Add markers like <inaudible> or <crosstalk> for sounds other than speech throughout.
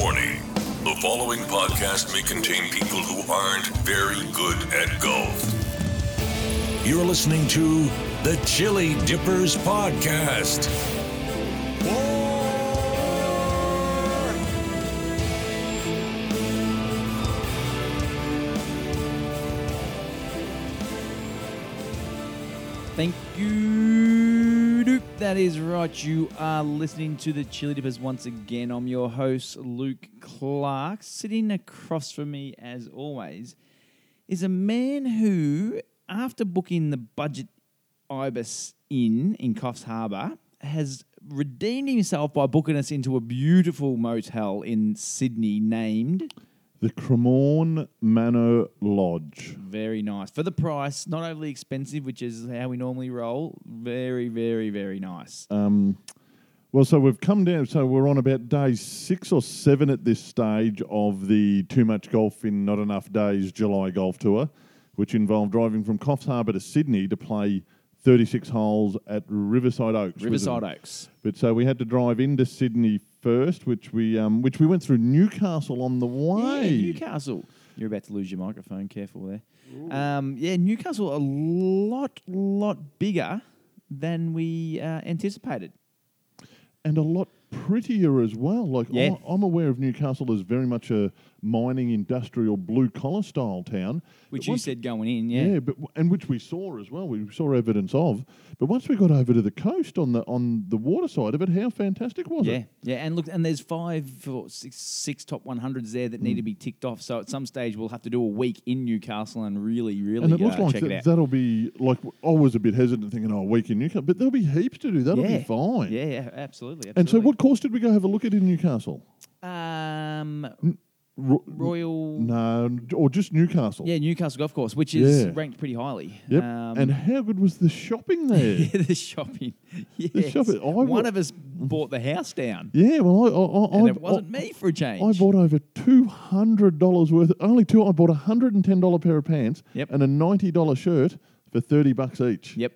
Warning the following podcast may contain people who aren't very good at golf. You're listening to the Chili Dippers Podcast. Thank you. That is right. You are listening to the Chili Dippers once again. I'm your host, Luke Clark. Sitting across from me, as always, is a man who, after booking the budget Ibis Inn in Coffs Harbour, has redeemed himself by booking us into a beautiful motel in Sydney named The Cremorne Manor Lodge. Very nice. For the price, not overly expensive, which is how we normally roll. Very, very, very nice. Um, well, so we've come down. So we're on about day six or seven at this stage of the Too Much Golf in Not Enough Days July Golf Tour, which involved driving from Coffs Harbour to Sydney to play 36 holes at Riverside Oaks. Riverside. Oaks. But so we had to drive into Sydney first, which we um, which we went through Newcastle on the way. Yeah, Newcastle. You're about to lose your microphone. Careful there. Um, yeah, Newcastle a lot, lot bigger than we uh, anticipated. and a lot prettier as well. Like Yeah. I, I'm aware of Newcastle as very much a mining, industrial, blue collar style town. Which But you once- said going in, yeah. yeah, but and which we saw as well. We saw evidence of. But once we got over to the coast on the on the water side of it, how fantastic was Yeah, it? yeah, yeah. and look, and there's five or six, six top 100s there that Hmm. need to be ticked off. So at some stage, we'll have to do a week in Newcastle and really, really And it uh, looks like check it out. that'll be like I was a bit hesitant thinking, oh, a week in Newcastle, but there'll be heaps to do. That'll yeah. be fine. Yeah, yeah, absolutely. And so, what course did we go have a look at in Newcastle? Um, Ro- Royal. no, or just Newcastle. Yeah, Newcastle Golf Course, which is Yeah. ranked pretty highly. Yep. Um, and how good was the shopping there? <laughs> yeah, the shopping. <laughs> Yes. shopping. I One wa- of us bought the house down, Yeah, well, I, I, I, and I it wasn't me for a change. I bought over two hundred dollars worth. Only two. I bought a hundred and ten dollar pair of pants Yep. and a ninety dollar shirt for thirty bucks each. Yep.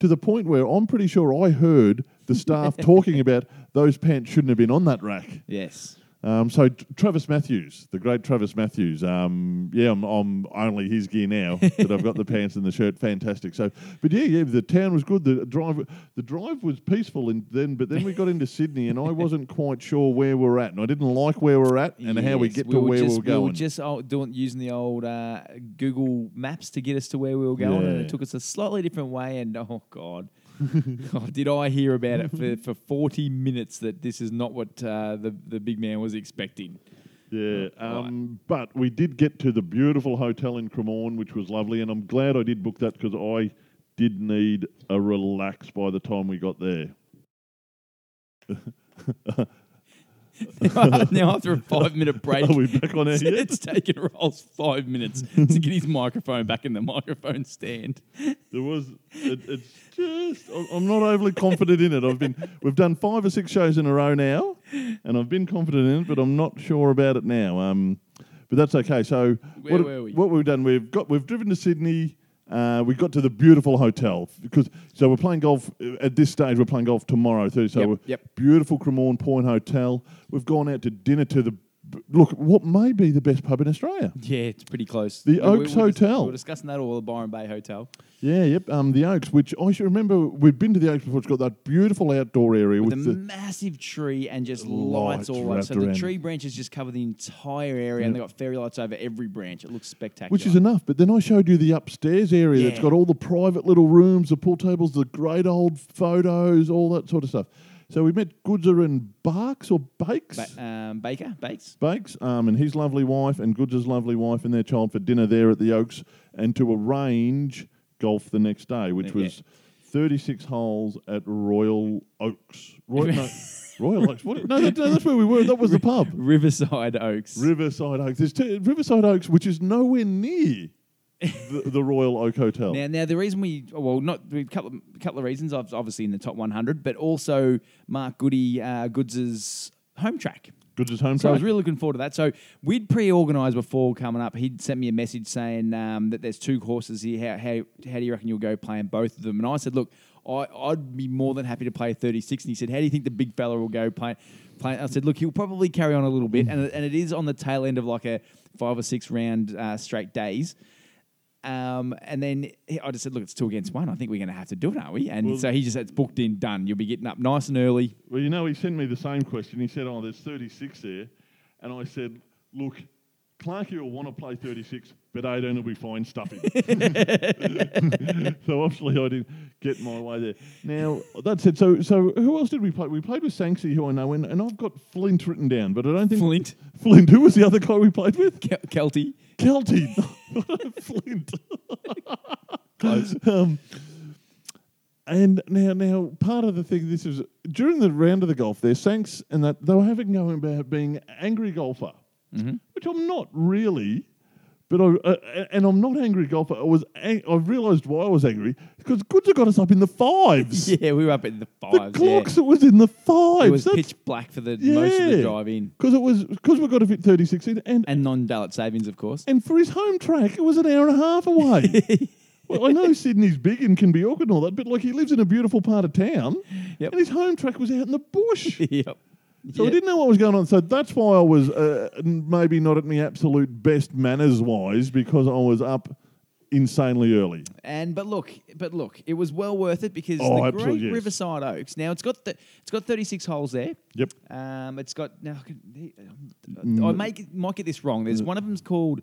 To the point where I'm pretty sure I heard the staff <laughs> talking about those pants shouldn't have been on that rack. Yes. Um, so Travis Matthews, the great Travis Matthews. Um, yeah, I'm, I'm only his gear now, but I've got the <laughs> pants and the shirt. Fantastic. So, but yeah, yeah, the town was good. The drive, the drive was peaceful, and then, but then we got into Sydney, and I <laughs> wasn't quite sure where we're at, and I didn't like where we're at and how we Yes, get to were where just, we're going. We were just doing using the old uh, Google Maps to get us to where we were going, and it took us a slightly different way. And oh god, <laughs> oh, did I hear about it for, for forty minutes that this is not what uh, the the big man was expecting. Yeah, um, but we did get to the beautiful hotel in Cremorne, which was lovely, and I'm glad I did book that because I did need a relax by the time we got there. <laughs> <laughs> now after a five minute break, Are we back on air yet? it's taken Rolls five minutes to get his microphone back in the microphone stand. There was. It, it's just. I'm- I'm not overly confident in it. I've been. We've done five or six shows in a row now, and I've been confident in it, but I'm not sure about it now. Um, but that's okay. So Where what, were we? what we've done, we've got. We've driven to Sydney. Uh, we got to the beautiful hotel because so we're playing golf uh, at this stage. We're playing golf tomorrow too. So Yep, yep. beautiful Cremorne Point Hotel. We've gone out to dinner to the look what may be the best pub in Australia. Yeah, it's pretty close. The we- Oaks we were dis- Hotel. We were discussing that or the Byron Bay Hotel. Yeah, yep. Um, the Oaks, which I should remember, we've been to the Oaks before. It's got that beautiful outdoor area with the. massive tree and just Lights lights all over. wrapped So the around. tree branches just cover the entire area, and they've got fairy lights over every branch. It looks spectacular. Which is enough, but then I showed you the upstairs area that's Yeah. got all the private little rooms, the pool tables, the great old photos, all that sort of stuff. So we met Goodser and Barks or Bakes, ba- um, Baker Bakes. Bakes, um, and his lovely wife, and Goodser's lovely wife and their child for dinner there at the Oaks, and to arrange golf the next day, which Yeah. was 36 holes at Royal Oaks. Roy, no, <laughs> Royal Oaks. What, no, that, no, that's where we were. That was the pub. Riverside Oaks. Riverside Oaks. There's two, Riverside Oaks, which is nowhere near the, the Royal Oak Hotel. Now, now the reason we well, not a couple of, couple of reasons. ob- Obviously in the top 100, but also Mark Goody uh, Goods's home track. Good as home So I was really looking forward to that. So we'd pre-organised before coming up. He'd sent me a message saying um, that there's two courses here. How, how, how do you reckon you'll go playing both of them? And I said, look, I, I'd be more than happy to play 36. And he said, How do you think the big fella will go play? play? I said, Look, he'll probably carry on a little bit. And, and it is on the tail end of like a five or six round uh, straight days. Um, and then he- I just said, Look, it's two against one. I think we're going to have to do it, aren't we? And Well- so he just said, It's booked in, done. You'll be getting up nice and early. Well, you know, he sent me the same question. He said, "Oh, there's 36 there," and I said, "Look, Clarkie will want to play 36, but 18 will be fine stuffing." <laughs> so obviously, I didn't get my way there. Now that said, so so who else did we play? We played with Sanksy, who I know, and, and I've got Flint written down, but I don't think Flint. Flint. Who was the other guy we played with? Kel- Kelty. Kelty. Flint. Close. <laughs> Um, and now, now, part of the thing, this is during the round of the golf there, Sanks and that they were having going about being angry golfer, Mm-hmm. which I'm not really. But I, uh, and I'm not angry golfer. I was. Ang- I realised why I was angry because Goods got us up in the fives. <laughs> Yeah, we were up in the the fives. clocks, yeah. it was in the fives. It was pitch black for the most of the Yeah. drive in. because it was because we got to fit 36 in, and And non daylight savings, of course. And for his home track, it was an hour and a half away. <laughs> well, I know Sydney's big and can be awkward and all that, but like he lives in a beautiful part of town, Yep. and his home track was out in the bush. <laughs> yep. So I didn't know what was going on. So that's why I was uh, maybe not at my absolute best manners wise because I was up insanely early. And but look, but look, it was well worth it because Oh, the great yes. Riverside Oaks. Now it's got the, it's got 36 holes there. Yep. Um, it's got now. I can- I make might get this wrong. There's one of them's called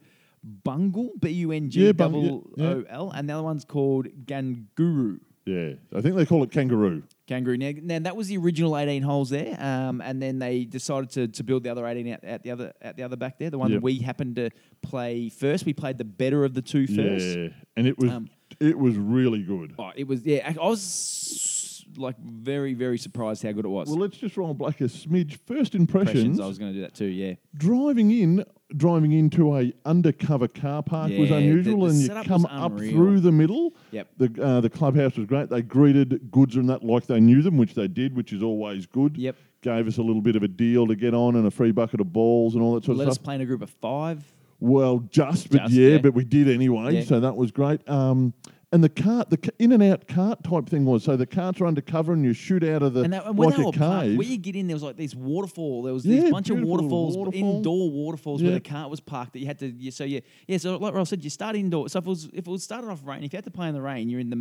Bungool, B U N G double yeah, yeah. O L, and the other one's called Gangurru. Yeah, I think they call it kangaroo. Kangaroo. Now, now that was the original 18 holes there, um, and then they decided to, to build the other 18 out, out the other out the other back there. The one Yep. that we happened to play first. We played the better of the two first. Yeah, and it was Um, it was really good. Oh, it was yeah. I was like very very surprised how good it was. Well, let's just roll back a smidge. First impressions. Impressions. I was going to do that too. Yeah. driving in, driving into a undercover car park was Yeah, the- unusual, the and you come up through the middle. Yep. The uh, the clubhouse was great. They greeted Goods and that like they knew them, which they did, which is always good. Yep. Gave us a little bit of a deal to get on and a free bucket of balls and all that sort Let of stuff. Let us play in a group of five. Well, just, but Just, yeah, yeah. but we did anyway, Yeah. so that was great. Um, and the cart, the in and out cart type thing was so the carts are undercover and you shoot out of the And, that, and when like they a were parked, where you get in, there was like this waterfall. There was Yeah, this bunch of waterfalls, waterfall. indoor waterfalls where the cart was parked. That you had to. You, so yeah, yeah. So like Ross said, you start indoor. So if it was if it was started off rain, if you had to play in the rain, you're in the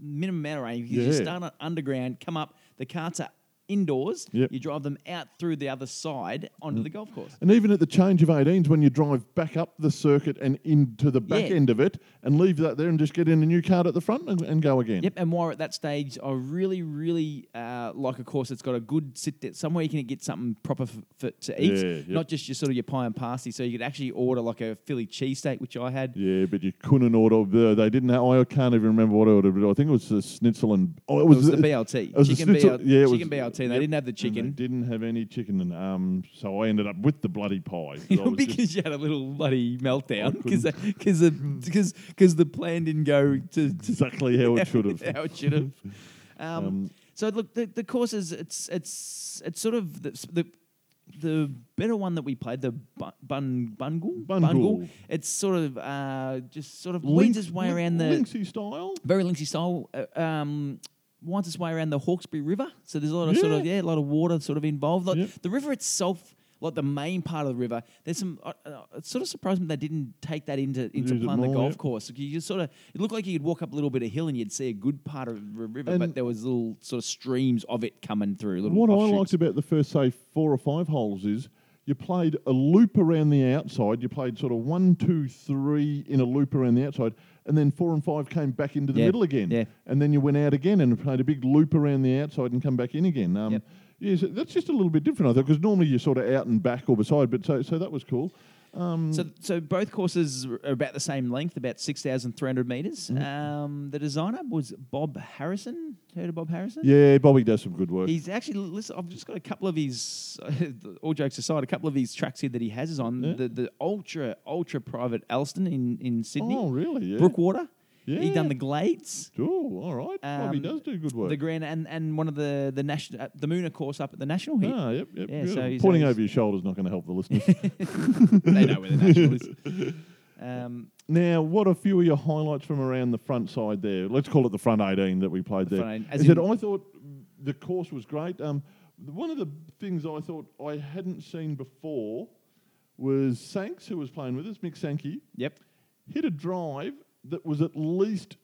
minimum amount of rain. You Yeah. start underground, come up. The carts are indoors. Yep. Mm. You drive them out through the other side onto the golf course. And even at the change of 18s, when you drive back up the circuit and into the back Yeah. end of it and leave that there and just get in a new card at the front and, and go again. Yep, and while at that stage, I really, really uh, like a course that's got a good sit there, somewhere you can get something proper f- for, to eat, Yeah, yep. not just your sort of your pie and pasty. So you could actually order like a Philly cheesesteak, which I had. Yeah, but you couldn't order. The, they didn't. Have, I can't even remember what I ordered, but I think it was the schnitzel and oh, it It was, was the BLT, it was the chicken, schnitzel- BL, yeah, it was- chicken BLT. They yep, didn't have the and chicken They didn't have any chicken, and um, so I ended up with the bloody pie. 'cause <laughs> I was because just- you had a little bloody meltdown because because the because the plan didn't go to, to exactly how it should have. <laughs> how it should have. <laughs> Um, Um, so look, the, the course is it's it's it's sort of the, the the better one that we played, the bun, bun bungle Bungle. It's sort of uh, just sort of winds its way Link- around the Linksy style. very linksy style. Uh, um, winds its way around the Hawkesbury River. So there's a lot of sort of Yeah. yeah, a lot of water sort of involved. Like Yep. the river itself. Like the main part of the river, there's some. Uh, uh, it sort of surprised me they didn't take that into into playing the golf yep. course. You just sort of it looked like you could walk up a little bit of hill and you'd see a good part of the river, but there was little sort of streams of it coming through. Little What I liked about the first, say, four or five holes is you played a loop around the outside. You played sort of one, two, three in a loop around the outside, and then four and five came back into the Yeah, middle again. yeah. And then you went out again and played a big loop around the outside and come back in again. Um, Yep. Yeah, so that's just a little bit different, I thought, because normally you're sort of out and back or beside. But so, so that was cool. Um, So, so both courses are about the same length, about six thousand three hundred meters. Mm-hmm. Um, the designer was Bob Harrison. Heard of Bob Harrison? yeah, Bobby does some good work. He's actually listen. I've just got a couple of his. <laughs> all jokes aside, a couple of his tracks here that he has is on Yeah. the the ultra ultra private Elston in in Sydney. oh, really? Yeah. Brookwater. He Yeah. done the Glades. Oh, all right. Bobby Um, does do good work. The grand and, and one of the the national uh, the Moonah course up at the national here. Ah, yep, yep. Yeah, good. so he's- Pointing he's- over your shoulder is not going to help the listeners. <laughs> they know where the national is. <laughs> Um, Now, what are a few of your highlights from around the front side there? Let's call it the front 18 that we played The there. front 18, as Is it, in- I thought the course was great. Um, one of the things I thought I hadn't seen before was Sanks, who was playing with us, Mick Sankey, yep. hit a drive that was at least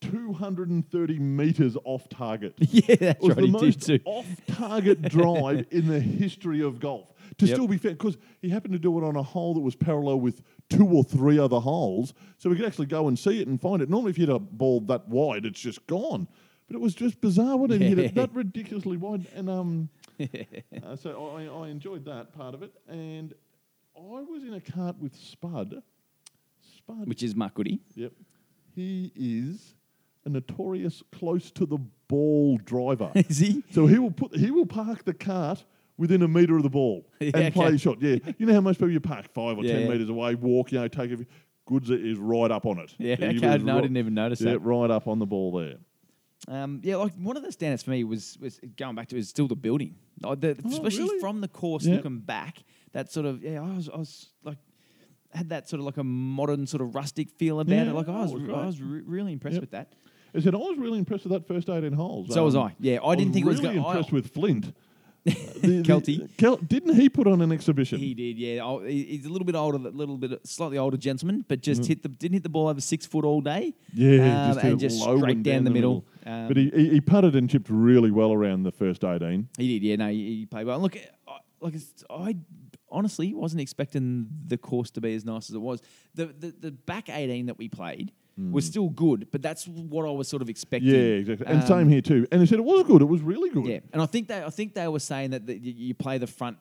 230 metres off target. <laughs> Yeah, that's It was right. the He most off-target <laughs> drive in the history of golf. To Yep. still be fair, because he happened to do it on a hole that was parallel with two or three other holes, so we could actually go and see it and find it. Normally, if you hit a ball that wide, it's just gone. But it was just bizarre when he hit it <laughs> that ridiculously wide, and um, uh, so I, I enjoyed that part of it. And I was in a cart with Spud. Spud, Which is Mark Goody. yep, he is a notorious close to the ball driver. <laughs> is he? So he will put he will park the cart within a metre of the ball <laughs> Yeah, and play okay. a shot. Yeah, <laughs> you know how most people you park five or Yeah, ten yeah. metres away, walk, you know, take a Goods is right up on it. Yeah, He okay. I was no, I didn't even notice Yeah, that. right up on the ball there. Um, yeah, like one of the standouts for me was, was going back to is still the building, Like the, especially Oh, really? from the course Yeah. looking back. That sort of yeah, I was I was like had that sort of like a modern sort of rustic feel about Yeah, it. Like I was was I was re- really impressed Yep. with that. I said I was really impressed with that first 18 holes. Um, So was I. Yeah, I didn't think it was really gonna- I- impressed with Flint. <laughs> The- Kelty. Kel- didn't he put on an exhibition? He did, yeah. Oh, He's a little bit older, a little bit slightly older gentleman, but just hit the didn't hit the ball over six foot all day. Mm. yeah, um, just and just straight and down, the middle. Um, but he, he he putted and chipped really well around the first 18. He did, yeah. No, he, he played well. And look, I, like it's, I honestly wasn't expecting the course to be as nice as it was. The the, the back eighteen that we played was still good, but that's what I was sort of expecting. Mm. Yeah, exactly. And Um, same here too. And he said it was good. It was really good. Yeah, and I think they I think they were saying that the, you play the front.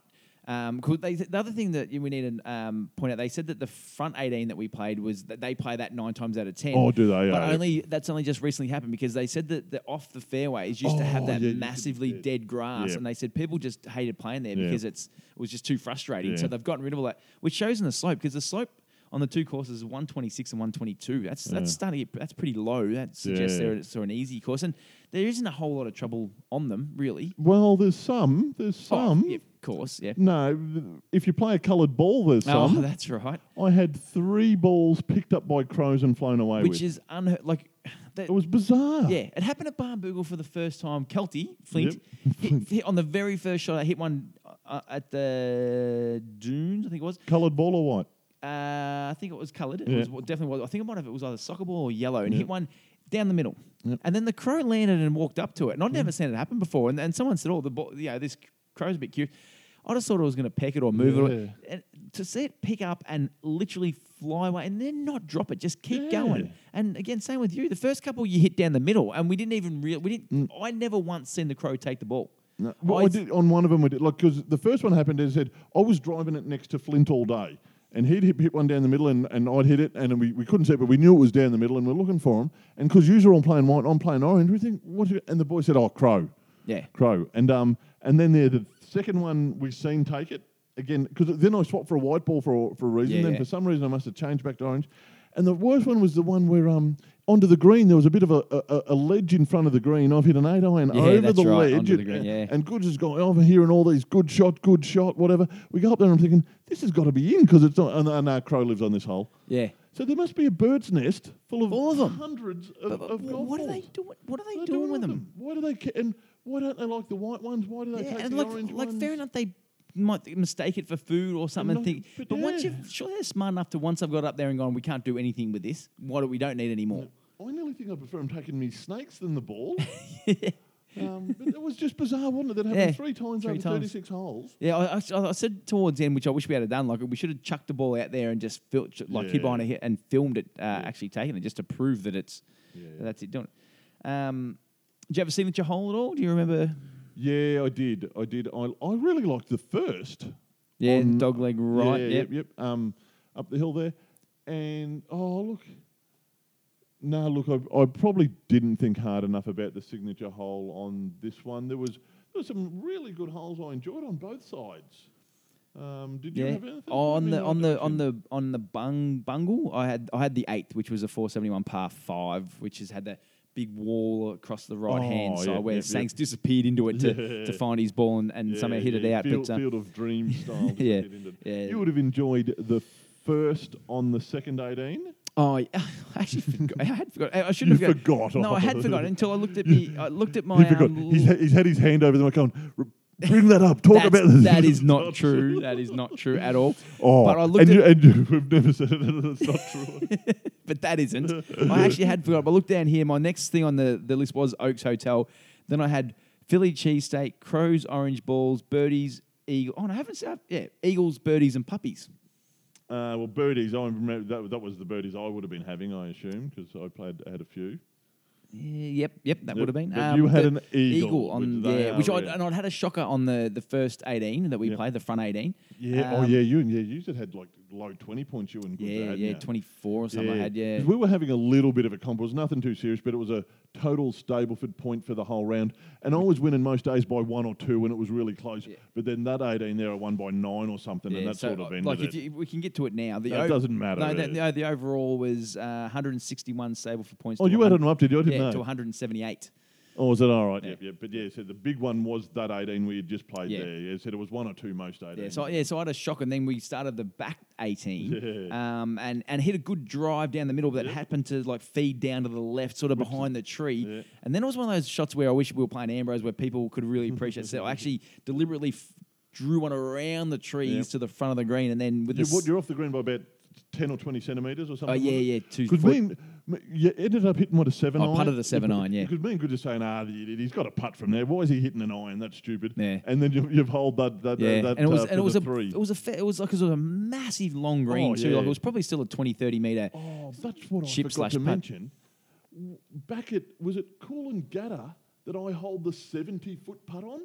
Um, 'cause they, the other thing that we need to um, point out, they said that the front 18 that we played was that they play that nine times out of 10. Oh, do they? But Yeah. only that's only just recently happened because they said that the off the fairways used to have Oh, that yeah, massively yeah. dead grass, and they said people just hated playing there because it's it was just too frustrating. So they've gotten rid of all that, which shows in the slope because the slope on the two courses is 126 and 122. That's that's Yeah. starting get, that's pretty low. That suggests Yeah. they're it's an easy course, and there isn't a whole lot of trouble on them really. Well, there's some. There's some. Oh, yeah, course, yeah. No, if you play a coloured ball, there's Oh, some. <laughs> that's right. I had three balls picked up by crows and flown away Which with. is unheard. Like, that, it was bizarre. yeah, it happened at Barnbougle for the first time. Kelty Flint Yep. <laughs> hit, hit on the very first shot. I hit one uh, at the dunes. I think it was. Coloured ball or what? Uh, I think it was coloured. It Yeah. was definitely was. I think it might have. It was either soccer ball or yellow, and Yep. hit one down the middle. Yep. And then the crow landed and walked up to it, and I'd never seen it happen before. And, and someone said, "Oh, the ball, you know, this crow's a bit cute." I just thought it was going to peck it or move it. Or, and to see it pick up and literally fly away and then not drop it, just keep Yeah. going. And again, same with you. The first couple you hit down the middle, and we didn't even real. We didn't. Mm. I never once seen the crow take the ball. No. Well, I I- did on one of them. I did like because the first one happened. As I said, I was driving it next to Flint all day, and he'd hit, hit one down the middle, and, and I'd hit it, and we, we couldn't see it, but we knew it was down the middle, and we're looking for him. And because you are all playing white, I'm playing orange. We think what? is it?" And the boy said, "Oh, crow, Yeah. crow." And um and then there the second one we've seen take it again because then I swapped for a white ball for a, for a reason. Yeah, then yeah. for some reason I must have changed back to orange. And the worst one was the one where um onto the green there was a bit of a, a, a ledge in front of the green. I've hit an eight iron Yeah, over the right, ledge, the and, green, yeah. and Goods is going over here and all these good shot, good shot, whatever. We go up there and I'm thinking this has got to be in because it's not. And, and our crow lives on this hole. Yeah. So there must be a bird's nest full of, Full of them. hundreds of, But, but of golf what are they doing? What are they What are doing with them? Why do they ca- and why don't they like the white ones? Why do they Yeah, take the like, orange like ones? fair enough, they might mistake it for food or something. and No, think, but but once you've sure they're smart enough to once I've got up there and gone, we can't do anything with this. Why do we don't need any more? I nearly think I prefer them taking me snakes than the ball. <laughs> um, but it was just bizarre, wasn't it? That happened Yeah, three times three over times. 36 holes. Yeah, I, I, I said towards the end, which I wish we had done. Like we should have chucked the ball out there and just fil- like Yeah. on it and filmed it uh, actually taking it just to prove that it's Yeah. that that's it doing it. Um, did you ever see your hole at all? Do you remember? Yeah, I did. I did. I, I really liked the first. Yeah, on- dog leg right. Yeah, yep. yep, yep. Um, up the hill there. And, oh, look. No, look, I, I probably didn't think hard enough about the signature hole on this one. There was there was some really good holes I enjoyed on both sides. Um, did you Yeah. have anything? Oh, on the on the don't on the on the bung bungle, I had I had the eighth, which was a four seventy one par five, which has had the big wall across the right hand Oh, side yeah, where yep. Sanks disappeared into it to, <laughs> to find his ball and, and Yeah, somehow hit it out. Field, but uh, field of Dreams <laughs> style. Yeah, yeah. You would have enjoyed the first on the second 18. Oh, <laughs> I actually forgot. I had forgot. I should have forgot. No, I had forgotten until I looked at me. I looked at my. he forgot. um, he's, ha- he's had his hand over the microphone. "R- Bring that up. Talk That's- about this. that is <laughs> not true. That is not true at all. <laughs> Oh, But I looked and, at- you, and you, we've never said it. That's not true. <laughs> but that isn't. I actually had forgot. But look down here. My next thing on the, the list was Oaks Hotel. Then I had Philly cheesesteak, crows, orange balls, birdies, eagle. Oh, no, I haven't said yeah, eagles, birdies, and puppies. Uh, well, birdies. I remember that, that was the birdies I would have been having, I assume, because I played had a few. Yeah, yep, yep, that would have been. but you had the an eagle, on which they yeah, are which I and I'd had a shocker on the the first eighteen that we played, the front eighteen. Yeah. oh, Um, yeah. You and yeah, you just had like low twenty points. You and good Yeah, yeah, yeah. twenty four or something. I had yeah. we were having a little bit of a comp. It was nothing too serious, but it was a total Stableford point for the whole round. And I was winning most days by one or two, when it was really close. Yeah. But then that 18 there, I won by nine or something, and that so, sort of uh, ended like it. if you, we can get to it now. The No, it doesn't matter, No, the, yeah. the, overall was uh, 161 Stableford points. oh, you 100 added them up, did you? I didn't yeah, know. to 178. Oh, was it all right? Yeah. Yeah. yeah. But yeah, so the big one was that 18 we had just played Yeah. there. Yeah, said it was one or two most 18. Yeah, so yeah, so I had a shock, and then we started the back 18, um, and and hit a good drive down the middle that happened to like feed down to the left, sort of behind the tree. And then it was one of those shots where I wish we were playing Ambrose, where people could really appreciate. so <laughs> I actually deliberately f- drew one around the trees to the front of the green, and then with you, the what, you're off the green by about 10 or 20 centimetres or something. oh yeah yeah two Because foot- me, and- me- you ended up hitting what a seven I iron. putted a seven iron, yeah. Because me and good just saying, ah, the idiot, he's got a putt from there. Why is he hitting an iron? That's stupid. Yeah. And then you, you've hold that that, Yeah, that and it was uh, and it was a three. it was a fa- it was like it was a massive long green Oh, too. yeah. Like it was probably still a 20, 30 meter. Oh, that's what Chip I forgot slash to putt. mention. Back at was it Coolangatta that I hold the seventy foot putt on?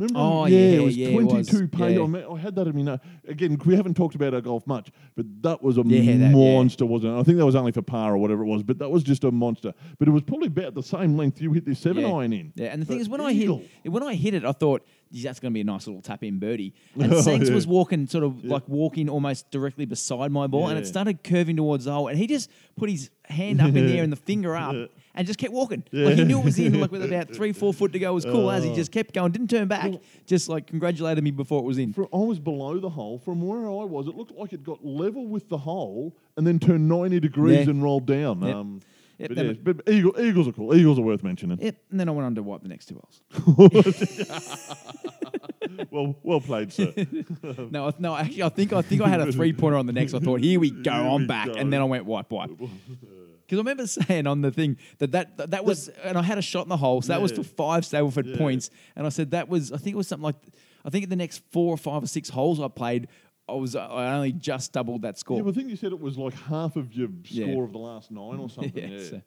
Remember? Oh, yeah, yeah, it was yeah, it was, twenty-two pay. yeah. I, me- I had that in me. note. Again, we haven't talked about our golf much, but that was a Yeah, that- yeah. monster, wasn't it? I think that was only for par or whatever it was, but that was just a monster. But it was probably about the same length you hit this seven Yeah. iron in. Yeah, and the thing But is, when I eagle. hit when I hit it, I thought "Geez, that's going to be a nice little tap in birdie. <laughs> And Oh, Sanks yeah. was walking, sort of like walking almost directly beside my ball, and it started curving towards the hole, and he just put his hand up in there and the finger up. And just kept walking. Like he knew it was in, like with about <laughs> three, four foot to go. It was cool as he Oh. just kept going, didn't turn back, Well- just like congratulated me before it was in. For, I was below the hole. From where I was, it looked like it got level with the hole and then turned 90 degrees Yeah. and rolled down. Um, Yep, but, yeah, but eagle, eagles are cool. Eagles are worth mentioning. Yep. And then I went on to wipe the next two holes. <laughs> <laughs> well, well played, sir. <laughs> No, I- no, actually, I think I think I had a three pointer on the next. I thought, here we go, Here I'm we back, go. and then I went wipe wipe. Because I remember saying on the thing that that, that, that was, and I had a shot in the hole, so that was Yeah. for five Stableford points, and I said that was, I think it was something like, I think in the next four or five or six holes I played, I was, I only just doubled that score. yeah, well, I think you said it was like half of your score Yeah. of the last nine or <laughs> something. yeah. so,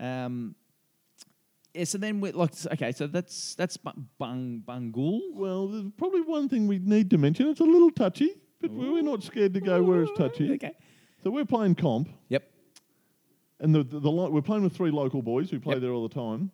um, yeah. So then we like, okay, so that's that's Bu- Bung Bungool. Well, there's probably one thing we need to mention. It's a little touchy, but we're not scared to go where it's touchy. Okay. So we're playing comp, Yep. and the, the, the we're playing with three local boys who play Yep. there all the time,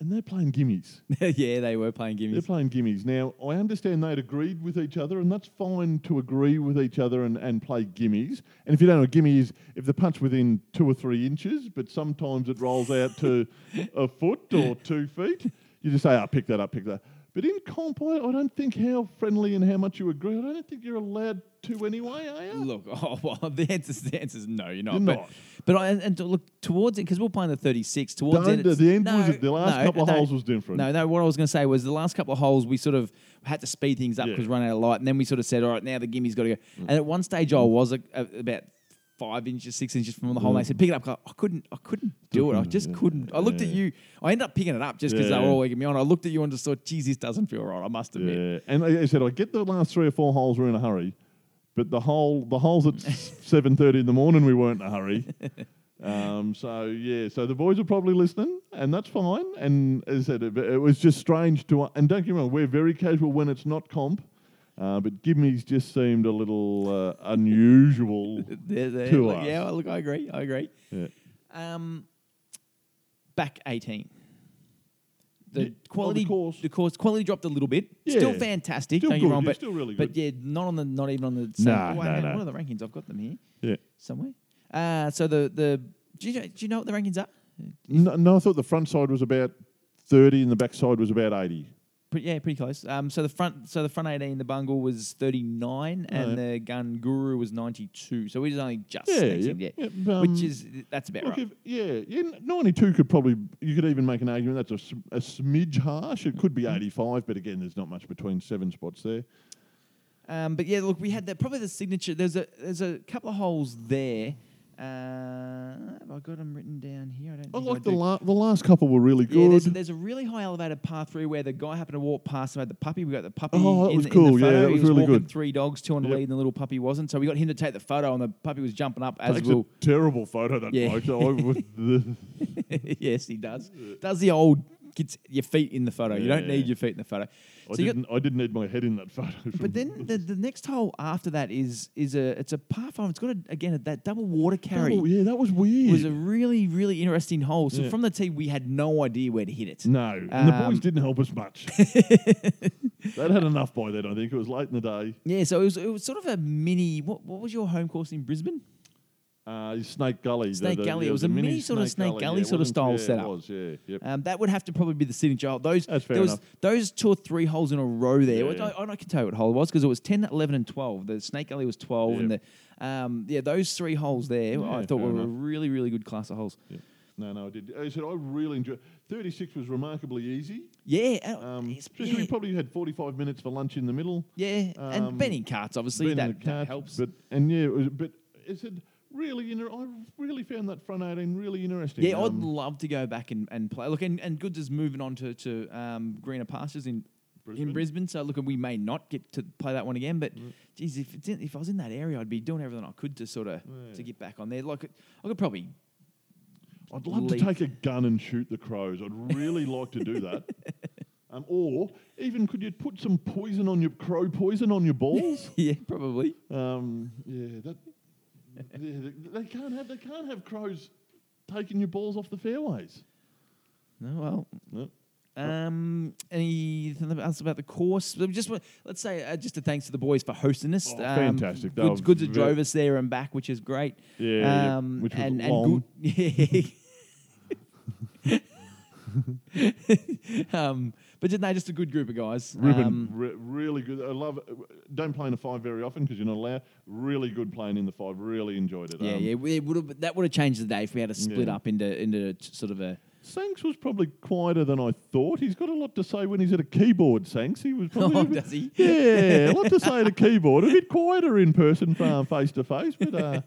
and they're playing gimmies. <laughs> yeah, they were playing gimmies. They're playing gimmies. Now, I understand they'd agreed with each other, and that's fine to agree with each other and, and play gimmies. And if you don't know, gimme is if the punch within two or three inches, but sometimes it rolls out to <laughs> a foot or two feet, you just say, ah, pick that up, pick that. But in comp, I, I don't think how friendly and how much you agree, I don't think you're allowed to anyway, are you? Look, <laughs> oh well, the answer the answer's no, you're not. You're but, not. But I, and, to look towards it because we're playing the 36. Towards Don't- it, the, end no, was the last no, couple of no. holes was different. No, no. What I was going to say was the last couple of holes we sort of had to speed things up Yeah. we run out of light, and then we sort of said, all right, now the gimme's got to go. Mm. And at one stage, I was a, a, about five inches, six inches from the hole. And they said, pick it up. I couldn't, I couldn't do it. I just Yeah. couldn't. I looked at you. I ended up picking it up just because they were all egging me on. I looked at you and just thought, geez, this doesn't feel right. I must admit. Yeah, and like I said, I get the last three or four holes were in a hurry, but the whole the holes at <laughs> seven thirty in the morning we weren't in a hurry. Um, so yeah, so the boys are probably listening, and that's fine. And as I said, it, it was just strange to. And don't get me wrong, we're very casual when it's not comp, uh, but give me's just seemed a little uh, unusual. <laughs> They're- they're To like- us. Yeah, look, I agree. I agree. yeah. Um, back 18. The Yeah, quality, course. the course quality dropped a little bit. Still fantastic. Still don't get good, wrong, but still really But yeah, not on the, not even on the. Same, Nah, oh, no, no. What are the rankings? I've got them here Yeah. somewhere. Uh, so the the do you know, do you know what the rankings are? No, no, I thought the front side was about thirty and the back side was about eighty. Yeah, pretty close. Um, so the front, so the front eighteen, the bungle was thirty nine, and the Gangurru was ninety two. So we was only just Yeah, yeah, yeah, yeah, um, which is that's about right. if, yeah, yeah, 92 could probably, you could even make an argument that's a, a smidge harsh. It could be Mm-hmm. 85, but again, there's not much between seven spots there. Um, but yeah, look, we had that probably the signature. There's a there's a couple of holes there. Uh, have I got them written down here? I don't. I think like the, do. la- the last couple were really Yeah, good. there's there's a really high elevated par three where the guy happened to walk past and had the puppy. We got the puppy. Oh, that in, was in cool. The Yeah, photo. that He was was really walking good. Three dogs, two on the Yep. lead, and the little puppy wasn't. So we got him to take the photo, and the puppy was jumping up as Takes well. a terrible photo, that Yeah. bloke. I <laughs> the- yes, he does. Does the old gets your feet in the photo. You don't need your feet in the photo. I, So didn't, I didn't need my head in that photo. <laughs> but then the, the next hole after that is is a it's a par five. It's got a, again that double water carry. Oh, yeah, that was weird. It was a really really interesting hole. So Yeah. from the tee, we had no idea where to hit it. no, and the Um, boys didn't help us much. <laughs> They'd had enough by then, I think. It was late in the day. Yeah, so it was it was sort of a mini. What what was your home course in Brisbane? Uh, Snake Gully. Snake the- Gully. It was a mini sort of Snake Gully yeah, sort of style yeah, setup. Was, yeah. Yep. Um, that would have to probably be the signature hole. Those That's fair there was enough. those two or three holes in a row there. which Yeah. I, I can tell you what hole it was because it was 10, 11, and twelve. The Snake Gully was twelve, and the um, yeah those three holes there I thought were a really really good class of holes. Yep. No, no, I did. I said I really enjoyed. Thirty-six was remarkably easy. Yeah, uh, Um, yeah, we probably had forty-five minutes for lunch in the middle. yeah, and um, Benning carts obviously that, the that helps. But and yeah, it was, but it said really. Inter- I really found that front eighteen really interesting. yeah, I'd Um, love to go back and, and play. Look, and, and Goods is moving on to, to um, greener pastures in in Brisbane. Brisbane. So look, we may not get to play that one again, but geez, if it's in, if I was in that area, I'd be doing everything I could to sort of Yeah. to get back on there. Like I could probably I'd love leave. to take a gun and shoot the crows. I'd really like to do that. <laughs> Um, or even could you put some poison on your crow poison on your balls? <laughs> yeah, probably. um, yeah, that. Yeah, <laughs> they, can't have they can't have crows taking your balls off the fairways. No, well. No. Um, anything else about the course? Just let's say uh, just a thanks to the boys for hosting us. Oh, um, fantastic. They Goods, were goods that drove us there and back, which is great. Yeah, yeah, um, which was and long. and good. <laughs> <laughs> um, but just, no, just a good group of guys. Ruben, Um, re- really good. I love. it. Don't play in the five very often because you're not allowed. Really good playing in the five. Really enjoyed it. yeah, Um, yeah, we would have that would have changed the day if we had to split Yeah. up into into t- sort of a Sanks was probably quieter than I thought. He's got a lot to say when he's at a keyboard. Sanks, he was <laughs> probably. Oh, a bit- does he? <laughs> Yeah, a lot to say at a keyboard. A bit quieter in person, face to face, but uh,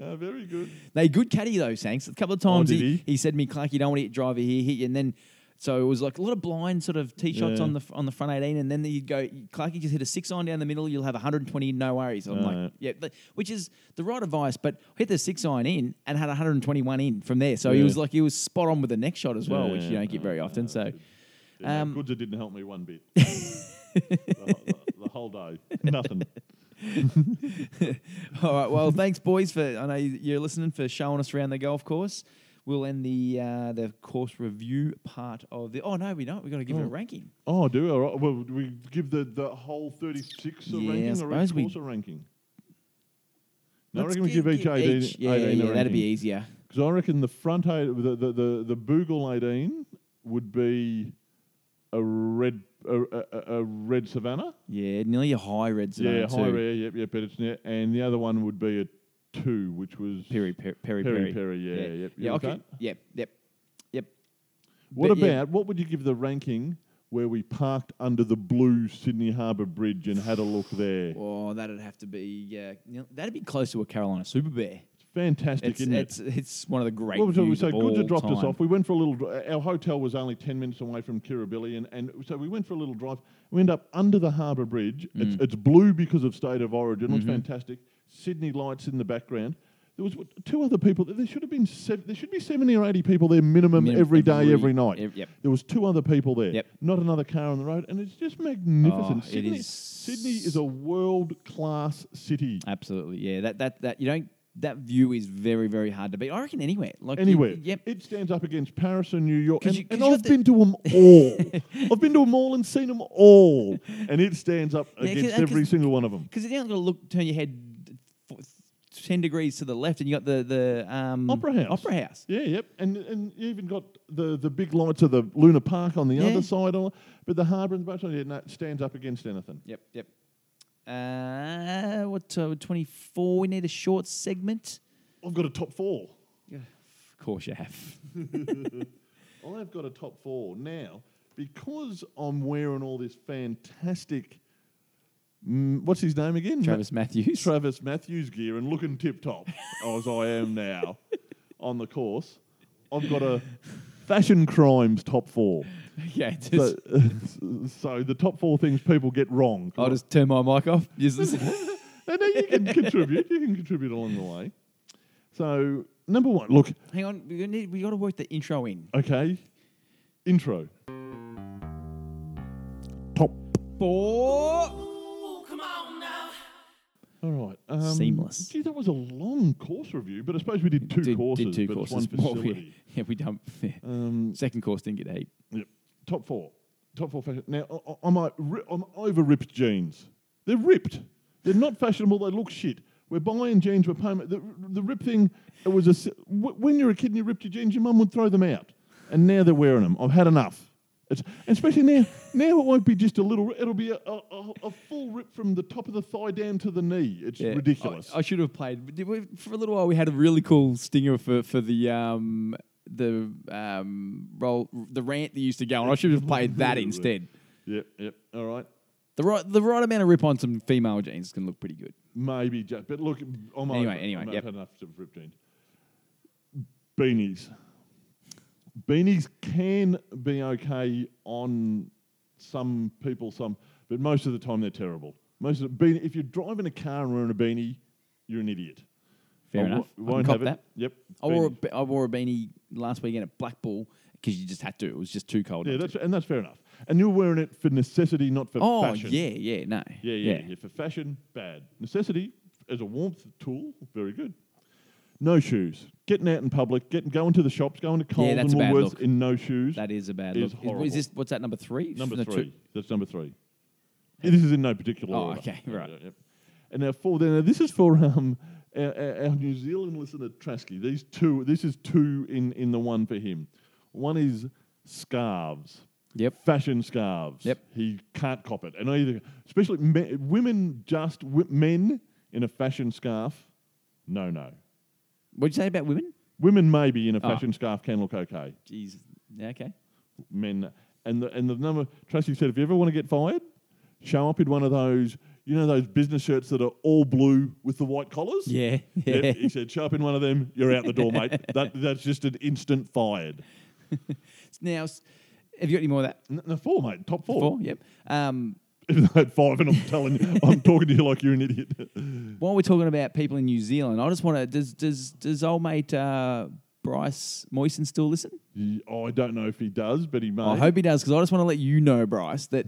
uh, very good. They good caddy though, Sanks. A couple of times Oh, he, he? he said to me, Clark, you don't want to hit driver here, hit you. And then, so it was like a lot of blind sort of tee shots Yeah. on the on the front 18. And then you'd go, Clark, you just hit a six iron down the middle, you'll have 120, no worries. I'm Right. like, yeah, but- which is the right advice. But hit the six iron in and had 121 in from there. So he Yeah. was like, he was spot on with the next shot as well, which you Yeah, don't get very often. So, Yeah, Um, didn't help me one bit. <laughs> the, the- the whole day, nothing. <laughs> all right. Well, thanks, boys, for I know you're listening for showing us around the golf course. We'll end the uh, the course review part of the. Oh no, we don't. We've got to give it a Oh. ranking. Oh, do we? All right. Well, do we give the, the whole 36 a Yeah, ranking or each course a ranking? No, I reckon we gi- give each 18, each- Yeah, 18 yeah, that'd be easier. Because I reckon the front eight, the, the, the, the Boogle 18 would be a red a, a, a red Savina. Yeah, nearly a high red zone yeah, too. high rare, yep, yep, but it's ne- and the other one would be a two, which was Perry, Perry, Perry, Perry, Perry. Perry, yeah, yeah, yep. You yeah. with Okay. Yep, yep, yep. What But, about yeah. what would you give the ranking where we parked under the blue Sydney Harbour Bridge and had a look there? <sighs> Oh, that'd have to be. Yeah, that'd be close to a Carolina Super Bear. Fantastic, It's isn't it's it? it's one of the great. So, views so of Goods dropped us off. We went for a little. Our hotel was only ten minutes away from Kirribilli, and, and so we went for a little drive. We end up under the Harbour Bridge. It's, Mm. it's blue because of state of origin. It was Mm-hmm. fantastic. Sydney lights in the background. There was two other people. There should have been sev- there should be seventy or eighty people there minimum Minim- every day, every- every night. ev- yep. There was two other people there. Yep. Not another car on the road, and it's just magnificent. Oh, Sydney, is- Sydney is a world class city. Absolutely, yeah. That that that you don't. That view is very very hard to beat. I reckon anywhere. Like you- Anywhere. yep. It stands up against Paris and New York. And, you- and <laughs> I've been to them all. I've been to them all and seen them all. And it stands up Yeah, against uh, every single one of them. Because you don't got to look, turn your head ten degrees to the left, and you got the the um, Opera House. Opera House. Yeah, yep. And and you even got the, the big lights of the Luna Park on the Yeah. other side, on, but the harbour and the boat, yeah, no, it stands up against anything. Yep, yep. Uh, what uh, twenty four? We need a short segment. I've got a top four. Of course you have. <laughs> I've got a top four now because I'm wearing all this fantastic. Mm, what's his name again? Travis Matthews. <laughs> Travis Matthews gear and looking tip top as I am now on the course. I've got a fashion crimes top four. <laughs> yeah, just, So, <laughs> so the top four things people get wrong. I'll just turn my mic off. This- and then you can contribute. You can contribute along the way. So number one, look, Hang on, we need we got to work the intro in. okay, intro. Top. Four. All right. Um, Seamless. Gee, that was a long course review, but I suppose we did two did, courses, did two but courses. it's one Well, <laughs> facility. yeah, we <laughs> done. Yeah. Um, Second course didn't get eight. Yep. Top four. Top four fashion. Now, I- I- I'm, uh, ri- I'm over ripped jeans. They're ripped. They're not fashionable. They look shit. We're buying jeans. We're paying. The, the rip thing, it was a. When you're a kid and you ripped your jeans, your mum would throw them out. And now they're wearing them. I've had enough. It's, especially now, now it won't be just a little, it'll be a, a, a, full rip from the top of the thigh down to the knee. It's Yeah. ridiculous. I, I should have played but did we- for a little while. We had a really cool stinger for for the um the um roll the rant that used to go on. I should have played that <laughs> instead. yep, yep. All right. The right the right amount of rip on some female jeans can look pretty good. Maybe just, but look, I'm Anyway, over, anyway, I'm yep. had enough of ripped jeans. Beanies. Beanies can be okay on some people, some, but most of the time they're terrible. Most of the beanie, if you're driving a car and wearing a beanie, you're an idiot. Fair I enough. can won't cop have it. that. Yep. I wore a, be- I wore a beanie last weekend at Blackpool because you just had to. It was just too cold. Yeah, that's and that's fair enough. And you're wearing it for necessity, not for oh fashion. yeah, yeah, no, Yeah, yeah, yeah. For fashion, bad. Necessity as a warmth tool, very good. No shoes. Getting out in public, getting going to the shops, going to Coles that's a and bad Woolworths look. in no shoes. That is a bad Is look. Is, horrible. is this what's that number three? number No, two- three. That's number three. Yeah, this is in no particular Oh, order. okay, right. yeah. And now four. Then this is for um our, our, our New Zealand listener Trasky. These two. This is two in in the one for him. One is scarves. Yep. Fashion scarves. Yep. He can't cop it, and either especially me, women just wi- men in a fashion scarf. No, no. What'd you say about women? Women maybe in a Oh. fashion scarf can look okay. Jeez. Yeah, okay. men and the and the number Tracy said if you ever want to get fired, show up in one of those you know those business shirts that are all blue with the white collars. Yeah. Yeah, Yeah. he said, show up in one of them, you're out the door, mate. <laughs> That, that's just an instant fired. <laughs> now, have you got any more of that? N- No, four, mate. Top four. Four. Yep. Um, Even though I had five, and I'm telling you, I'm talking to you like you're an idiot. while we're talking about people in New Zealand, I just want to. Does does does old mate uh, Bryce Moyson still listen? He- oh, I don't know if he does, but he may. I hope he does because I just want to let you know, Bryce, that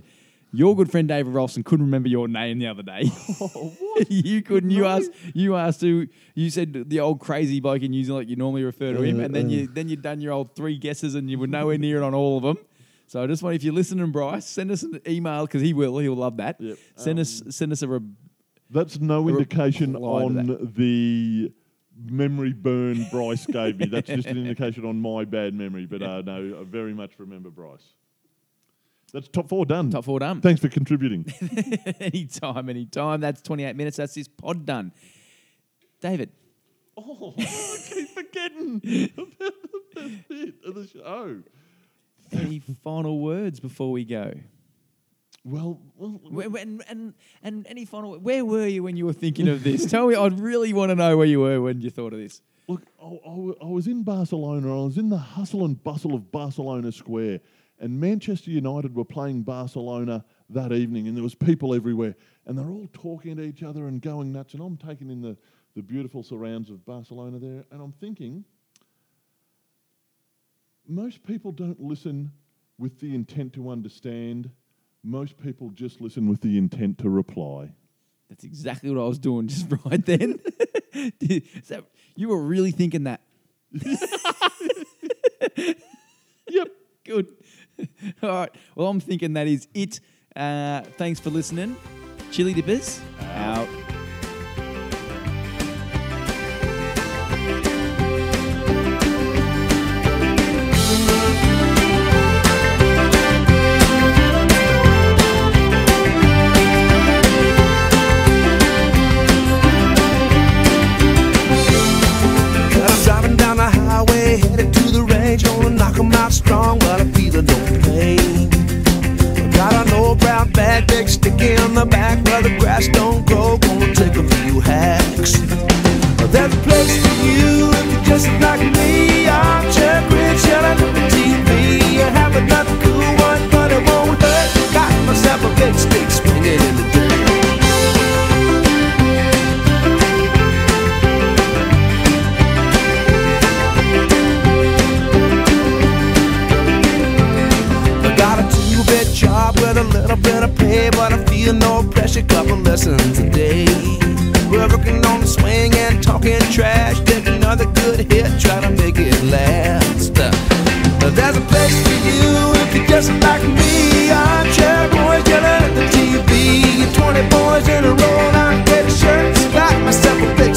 your good friend David Rolfson couldn't remember your name the other day. <laughs> <laughs> you couldn't. You asked. You asked who. You said the old crazy bloke in New Zealand. Like you normally refer to him, Uh, and then uh. you then you'd done your old three guesses, and you were nowhere near it on all of them. So I just want if you're listening, Bryce, send us an email because he will. He'll love that. Yep. Send us send us a. Re- That's no indication on the memory burn Bryce gave me. That's just an <laughs> indication on my bad memory. But uh, no, I very much remember Bryce. That's top four done. top four done. Thanks for contributing. <laughs> anytime, anytime. That's 28 minutes. That's this pod done. David, oh, I keep forgetting <laughs> about the best bit of the show. Any final words before we go? Well, well, when, and and any final? Where were you when you were thinking of this? <laughs> Tell me. I'd really want to know where you were when you thought of this. Look, I, I I was in Barcelona. I was in the hustle and bustle of Barcelona Square, and Manchester United were playing Barcelona that evening, and there was people everywhere, and they're all talking to each other and going nuts. And I'm taking in the, the beautiful surrounds of Barcelona there, and I'm thinking, most people don't listen with the intent to understand. Most people just listen with the intent to reply. That's exactly what I was doing just <laughs> right then. <laughs> Is that- you were really thinking that. <laughs> Yep. Good. All right. Well, I'm thinking that is it. Uh, thanks for listening. Chili Dippers out. strong, but I feel no pain. Got an old brown bag bag sticking on the back where the grass don't grow. Gonna take a few hacks. There's a place for you if you're just like me. I'm Jeff Rich yelling at the TV. I have another cool one, but it won't hurt. Got myself a big stick swinging in the a couple lessons a day. We're working on the swing and talking trash. Take another good hit, try to make it last. Uh, there's a place for you if you're just like me. I'm Armchair boys yelling at the TV. 20 boys in a row, I'm getting shirts. Got myself a big